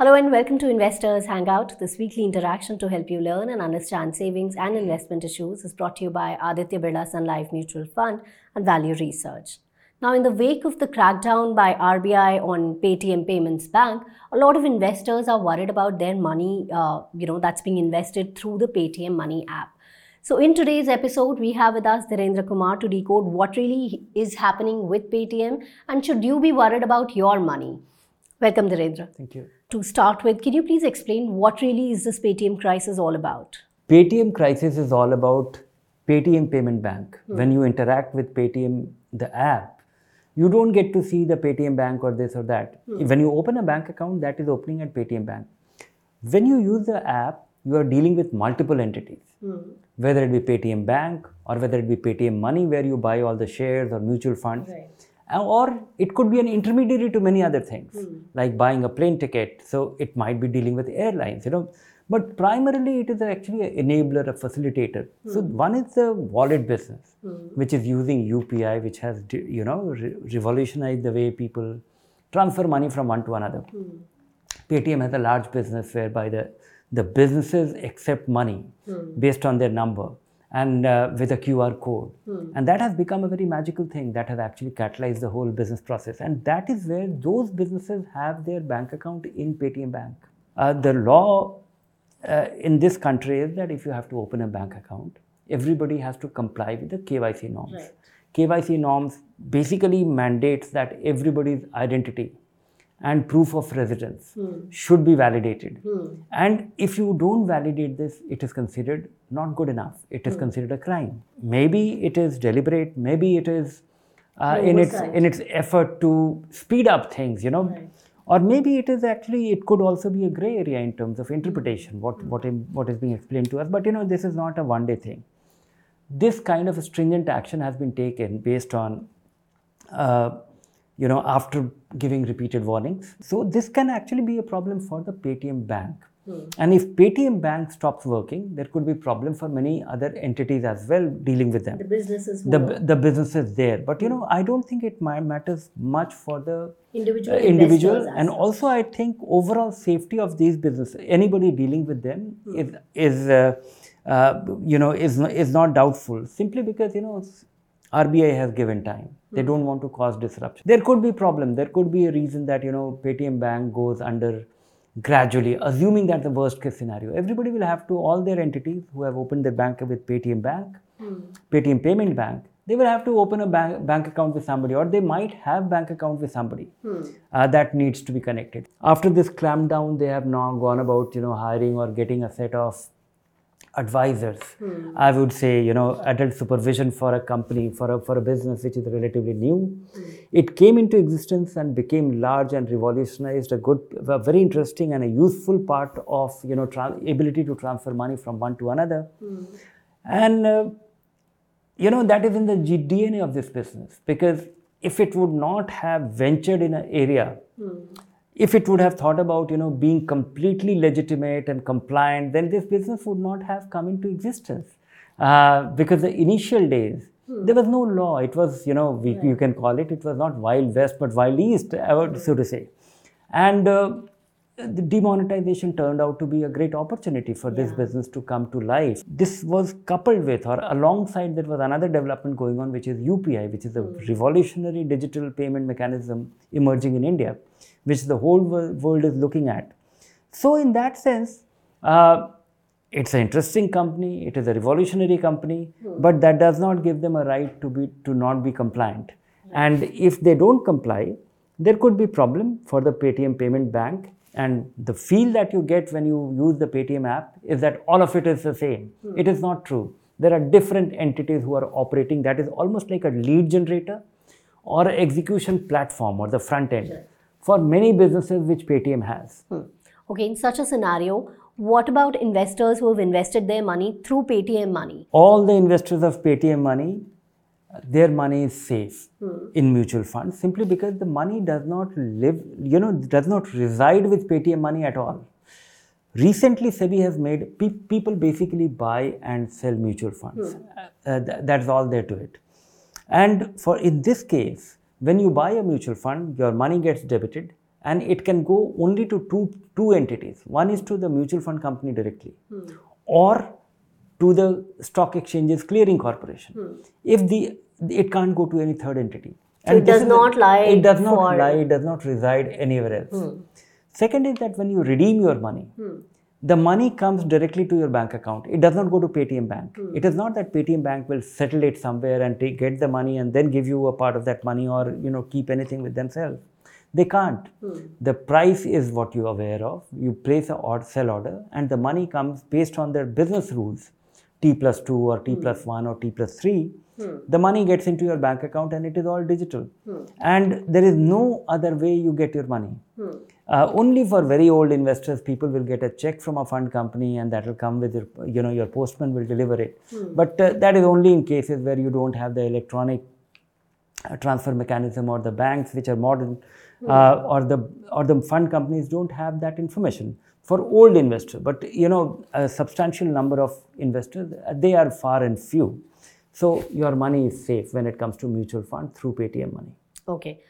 Hello and welcome to Investors Hangout. This weekly interaction to help you learn and understand savings and investment issues is brought to you by Aditya Birla Sun Life Mutual Fund and Value Research. Now, in the wake of the crackdown by RBI on Paytm Payments Bank, a lot of investors are worried about their money, uh, you know, that's being invested through the Paytm Money app. So, in today's episode, we have with us Dhirendra Kumar to decode what really is happening with Paytm and should you be worried about your money. Welcome, Dhirendra. Thank you. To start with, can you please explain what really is this Paytm crisis all about? Paytm crisis is all about Paytm Payment Bank. Hmm. When you interact with Paytm, the app, you don't get to see the Paytm Bank or this or that. Hmm. When you open a bank account, that is opening at Paytm Bank. When you use the app, you are dealing with multiple entities, hmm. whether it be Paytm Bank or whether it be Paytm Money, where you buy all the shares or mutual funds. Right. Or it could be an intermediary to many other things, hmm. like buying a plane ticket. So it might be dealing with airlines, you know. But primarily, it is actually an enabler, a facilitator. Hmm. So one is the wallet business, hmm. which is using UPI, which has you know re- revolutionized the way people transfer money from one to another. Paytm has a large business whereby the, the businesses accept money based on their number and uh, with a QR code. And that has become a very magical thing that has actually catalyzed the whole business process. And that is where those businesses have their bank account in Paytm Bank. Uh, the law uh, in this country is that if you have to open a bank account, everybody has to comply with the KYC norms. Right. KYC norms basically mandates that everybody's identity and proof of residence hmm. should be validated. Hmm. And if you don't validate this, it is considered not good enough. It is hmm. considered a crime. Maybe it is deliberate. Maybe it is uh, in its in its effort to speed up things. You know. Right. Or maybe it is actually, it could also be a gray area in terms of interpretation, what, what, im- what is being explained to us. But you know, this is not a one day thing this kind of a stringent action has been taken based on uh, you know after giving repeated warnings. So this can actually be a problem for the paytm bank. And if paytm bank stops working there could be problem for many other entities as well dealing with them. The businesses the, the business is there. But you know i don't think it matters much for the individual, uh, individual. and also i think overall safety of these businesses anybody dealing with them is is uh, uh, you know is is not doubtful. Simply because you know RBI has given time. They don't want to cause disruption. There could be problem. There could be a reason that you know Paytm Bank goes under gradually, assuming that the worst case scenario. Everybody will have to all their entities who have opened their bank with Paytm Bank, Paytm Payment Bank, they will have to open a bank, bank account with somebody, or they might have bank account with somebody uh, that needs to be connected. After this clampdown, they have now gone about you know hiring or getting a set of advisors. Hmm. I would say you know adult supervision for a company for a for a business which is relatively new. Hmm. It came into existence and became large and revolutionized a good a very interesting and a useful part of you know tra- ability to transfer money from one to another. Hmm. And uh, you know that is in the dna of this business. Because if it would not have ventured in an area if it would have thought about you know being completely legitimate and compliant then this business would not have come into existence. Uh, because the initial days there was no law. It was you know we, you can call it it was not wild west but wild east I would so to say. And uh, the demonetization turned out to be a great opportunity for this business to come to life. This was coupled with, or alongside, there was another development going on, which is UPI, which is a hmm. revolutionary digital payment mechanism emerging in India, which the whole world is looking at. So, in that sense, uh, it's an interesting company. It is a revolutionary company, hmm. but that does not give them a right to be to not be compliant. Hmm. And if they don't comply, there could be problem for the Paytm payment bank. And the feel that you get when you use the Paytm app is that all of it is the same. Hmm. It is not true. There are different entities who are operating. That is almost like a lead generator or execution platform or the front end for many businesses which Paytm has. Hmm. Okay, in such a scenario, what about investors who have invested their money through Paytm money? all the investors of Paytm money, their money is safe hmm. in mutual funds simply because the money does not live, you know, does not reside with Paytm money at all. Recently, SEBI has made pe- people basically buy and sell mutual funds. Hmm. Uh, uh, th- that's all there to it. And for in this case, when you buy a mutual fund, your money gets debited and it can go only to two two entities. One is to the mutual fund company directly, hmm. or to the stock exchanges clearing corporation. Hmm. If the it can't go to any third entity. So it does is a- not lie It does not lie. It does not reside anywhere else. Hmm. Second is that when you redeem your money, hmm. the money comes directly to your bank account. It does not go to Paytm Bank. It is not that Paytm Bank will settle it somewhere and take, get the money and then give you a part of that money or you know keep anything with themselves. They can't. The price is what you are aware of. You place a or sell order, and the money comes based on their business rules, T plus two or T plus one or T plus three. The money gets into your bank account, and it is all digital. And there is no other way you get your money. Uh, only for very old investors, people will get a check from a fund company, and that will come with your, you know, your postman will deliver it. But uh, that is only in cases where you don't have the electronic uh, transfer mechanism or the banks which are modern uh, or the or the fund companies don't have that information for old investors but you know a substantial number of investors they are far and few so your money is safe when it comes to mutual fund through paytm money Okay.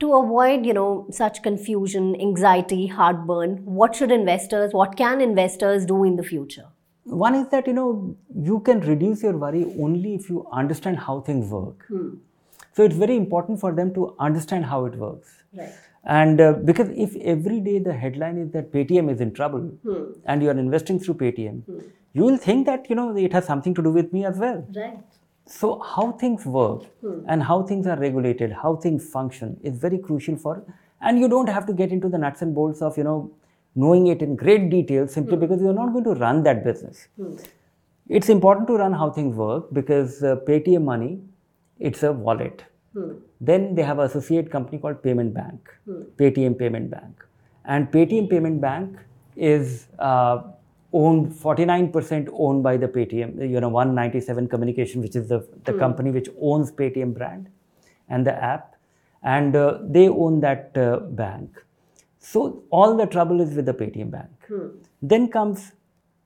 To avoid, you know, such confusion, anxiety, heartburn, what should investors, what can investors do in the future? one is that you know you can reduce your worry only if you understand how things work hmm. so it's very important for them to understand how it works Right. And uh, because if every day the headline is that Paytm is in trouble hmm. and you are investing through Paytm, hmm. you will think that you know it has something to do with me as well. Right. So how things work hmm. and how things are regulated, how things function is very crucial for and you don't have to get into the nuts and bolts of you know knowing it in great detail simply because you're not going to run that business. It's important to run how things work because uh, Paytm money, it's a wallet. Then they have an associate company called Payment Bank, Paytm Payment Bank. And Paytm Payment Bank is uh, owned 49% owned by the Paytm, you know, 197 Communication, which is the, the company which owns Paytm brand and the app. And uh, they own that uh, bank. So all the trouble is with the Paytm bank. Then comes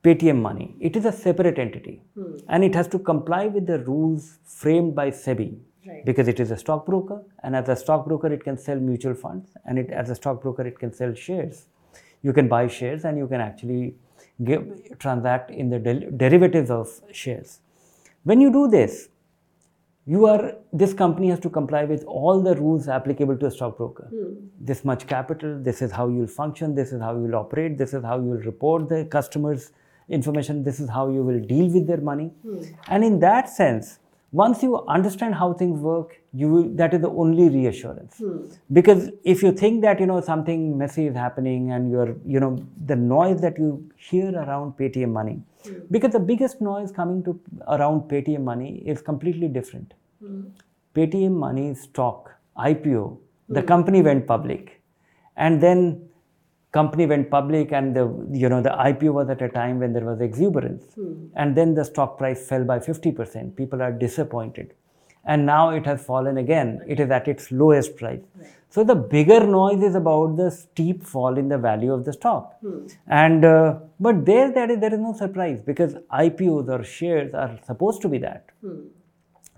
Paytm Money. It is a separate entity and it has to comply with the rules framed by SEBI Right. because it is a stockbroker and as a stockbroker it can sell mutual funds and it as a stockbroker it can sell shares. You can buy shares and you can actually give, transact in the del- derivatives of shares. When you do this, you are this company has to comply with all the rules applicable to a stockbroker hmm. this much capital this is how you'll function this is how you'll operate this is how you'll report the customers information this is how you will deal with their money hmm. and in that sense once you understand how things work you will that is the only reassurance. Hmm. Because if you think that you know something messy is happening and you're you know the noise that you hear around paytm money hmm. because the biggest noise coming to around paytm money is completely different. Hmm. Paytm money stock ipo the company went public. And then company went public and the you know the ipo was at a time when there was exuberance. Hmm. And then the stock price fell by 50% people are disappointed. And now it has fallen again. It is at its lowest price. So the bigger noise is about the steep fall in the value of the stock. Hmm. And uh, but there there is there is no surprise because ipos or shares are supposed to be that hmm.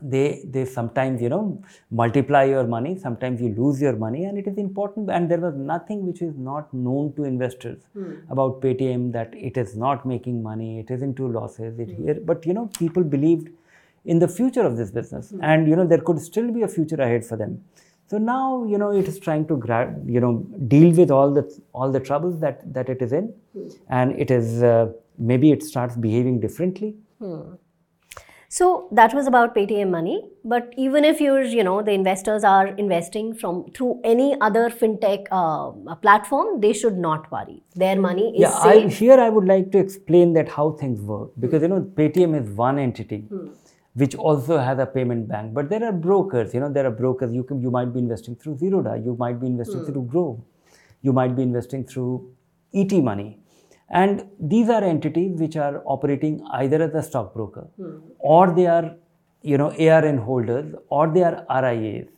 They they sometimes you know multiply your money sometimes you lose your money and it is important and there was nothing which is not known to investors hmm. about paytm that it is not making money it is into losses it hmm. here but you know people believed in the future of this business hmm. and you know there could still be a future ahead for them. So now you know it is trying to gra- you know deal with all the all the troubles that that it is in and it is uh, maybe it starts behaving differently So that was about Paytm Money. But even if you're, you know, the investors are investing from through any other fintech uh, platform, they should not worry. Their money is yeah I, here i would like to explain that how things work. Because you know paytm is one entity which also has a payment bank. But there are brokers you know there are brokers. You can you might be investing through zerodha. You might be investing through Groww you might be investing through et money and these are entities which are operating either as a stockbroker or they are you know arn holders or they are rias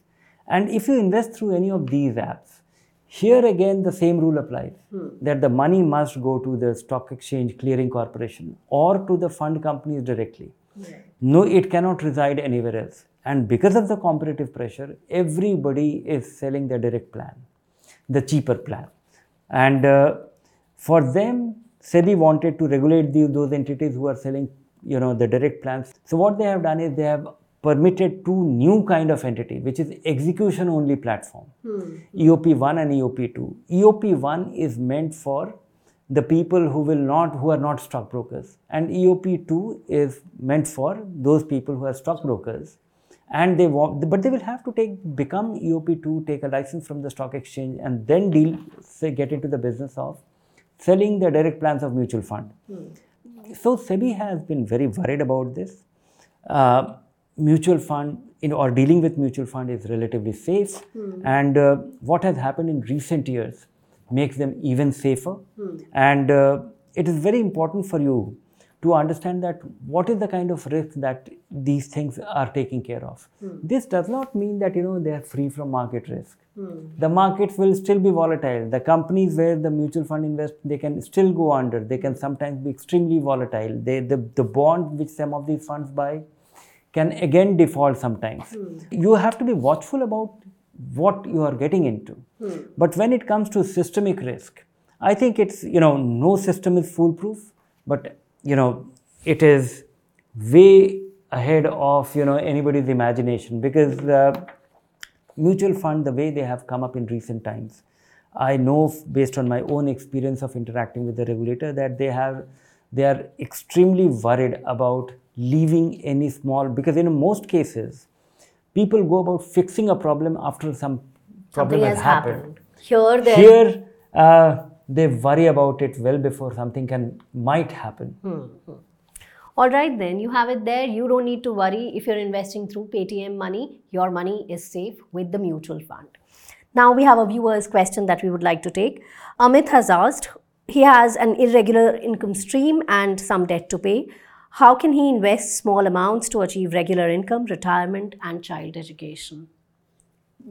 and if you invest through any of these apps here again, the same rule applies that the money must go to the stock exchange clearing corporation or to the fund companies directly. No, it cannot reside anywhere else. And because of the competitive pressure, everybody is selling their direct plan. the cheaper plan. And uh, for them, SEBI wanted to regulate the, those entities who are selling, you know, the direct plans. So what they have done is they have permitted two new kind of entity, which is execution only platform, hmm. EOP1 and EOP2. EOP1 is meant for the people who will not who are not stockbrokers and eop2 is meant for those people who are stockbrokers and they want but they will have to take become eop2 take a license from the stock exchange and then deal say get into the business of selling the direct plans of mutual fund. So sebi has been very worried about this. Uh, mutual fund in, or dealing with mutual fund is relatively safe. And uh, what has happened in recent years makes them even safer. And uh, it is very important for you to understand that what is the kind of risk that these things are taking care of. Hmm. This does not mean that you know they are free from market risk. Hmm. The markets will still be volatile. The companies where the mutual fund invest, they can still go under. They can sometimes be extremely volatile. They, the, the bond which some of these funds buy can again default sometimes. Hmm. You have to be watchful about what you are getting into. But when it comes to systemic risk, I think it's, you know, no system is foolproof, but, you know, it is way ahead of, you know, anybody's imagination because the mutual fund, the way they have come up in recent times, I know based on my own experience of interacting with the regulator that they have, they are extremely worried about leaving any small, because in most cases, people go about fixing a problem after some problem Something has, has happened. happened. Here, there. Here, uh, they worry about it well before something can might happen. All right, then you have it there. You don't need to worry if you're investing through Paytm money. Your money is safe with the mutual fund. Now we have a viewer's question that we would like to take. Amit has asked. He has an irregular income stream and some debt to pay. How can he invest small amounts to achieve regular income, retirement, and child education?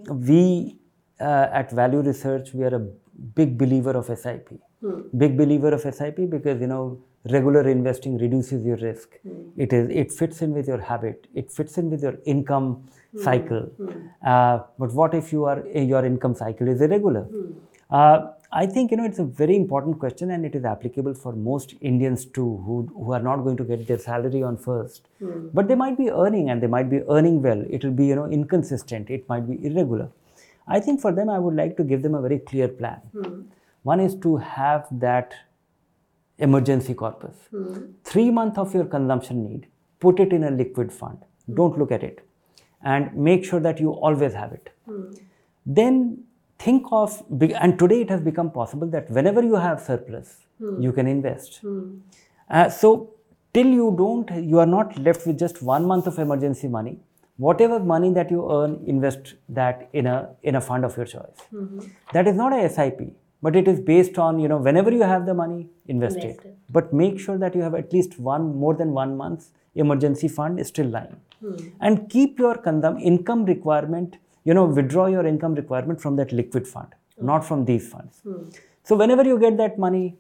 we uh, at value research we are a big believer of sip hmm. big believer of sip because you know regular investing reduces your risk. Hmm. It is it fits in with your habit. It fits in with your income hmm. cycle. Uh, but what if you are your income cycle is irregular? Uh, I think you know it's a very important question and it is applicable for most Indians too who, who are not going to get their salary on first. But they might be earning and they might be earning well. It will be you know inconsistent. It might be irregular. I think for them I would like to give them a very clear plan. Hmm. One is to have that emergency corpus. Hmm. Three months of your consumption need, put it in a liquid fund. Hmm. Don't look at it. And make sure that you always have it. Then think of, and today it has become possible that whenever you have surplus, you can invest. Uh, so till you don't, you are not left with just one month of emergency money. Whatever money that you earn, invest that in a in a fund of your choice. Mm-hmm. That is not a SIP, but it is based on you know whenever you have the money, invest, Invest it. it. But make sure that you have at least one more than one month's emergency fund is still lying, hmm. and keep your consum- income requirement. You know, withdraw your income requirement from that liquid fund, hmm. not from these funds. Hmm. So whenever you get that money,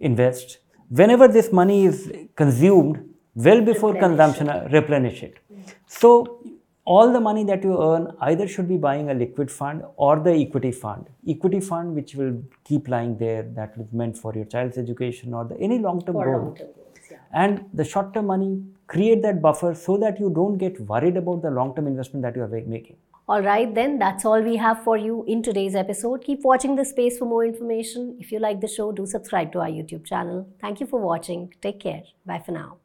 invest. Whenever this money is consumed, well before consumption, uh, replenish it. So all the money that you earn either should be buying a liquid fund or the equity fund. Equity fund which will keep lying there that is meant for your child's education or the, any long-term For goal. long-term goals, yeah. And the short-term money, create that buffer so that you don't get worried about the long-term investment that you are making. All right, then that's all we have for you in today's episode. Keep watching the space for more information. If you like the show, do subscribe to our YouTube channel. Thank you for watching. Take care. Bye for now.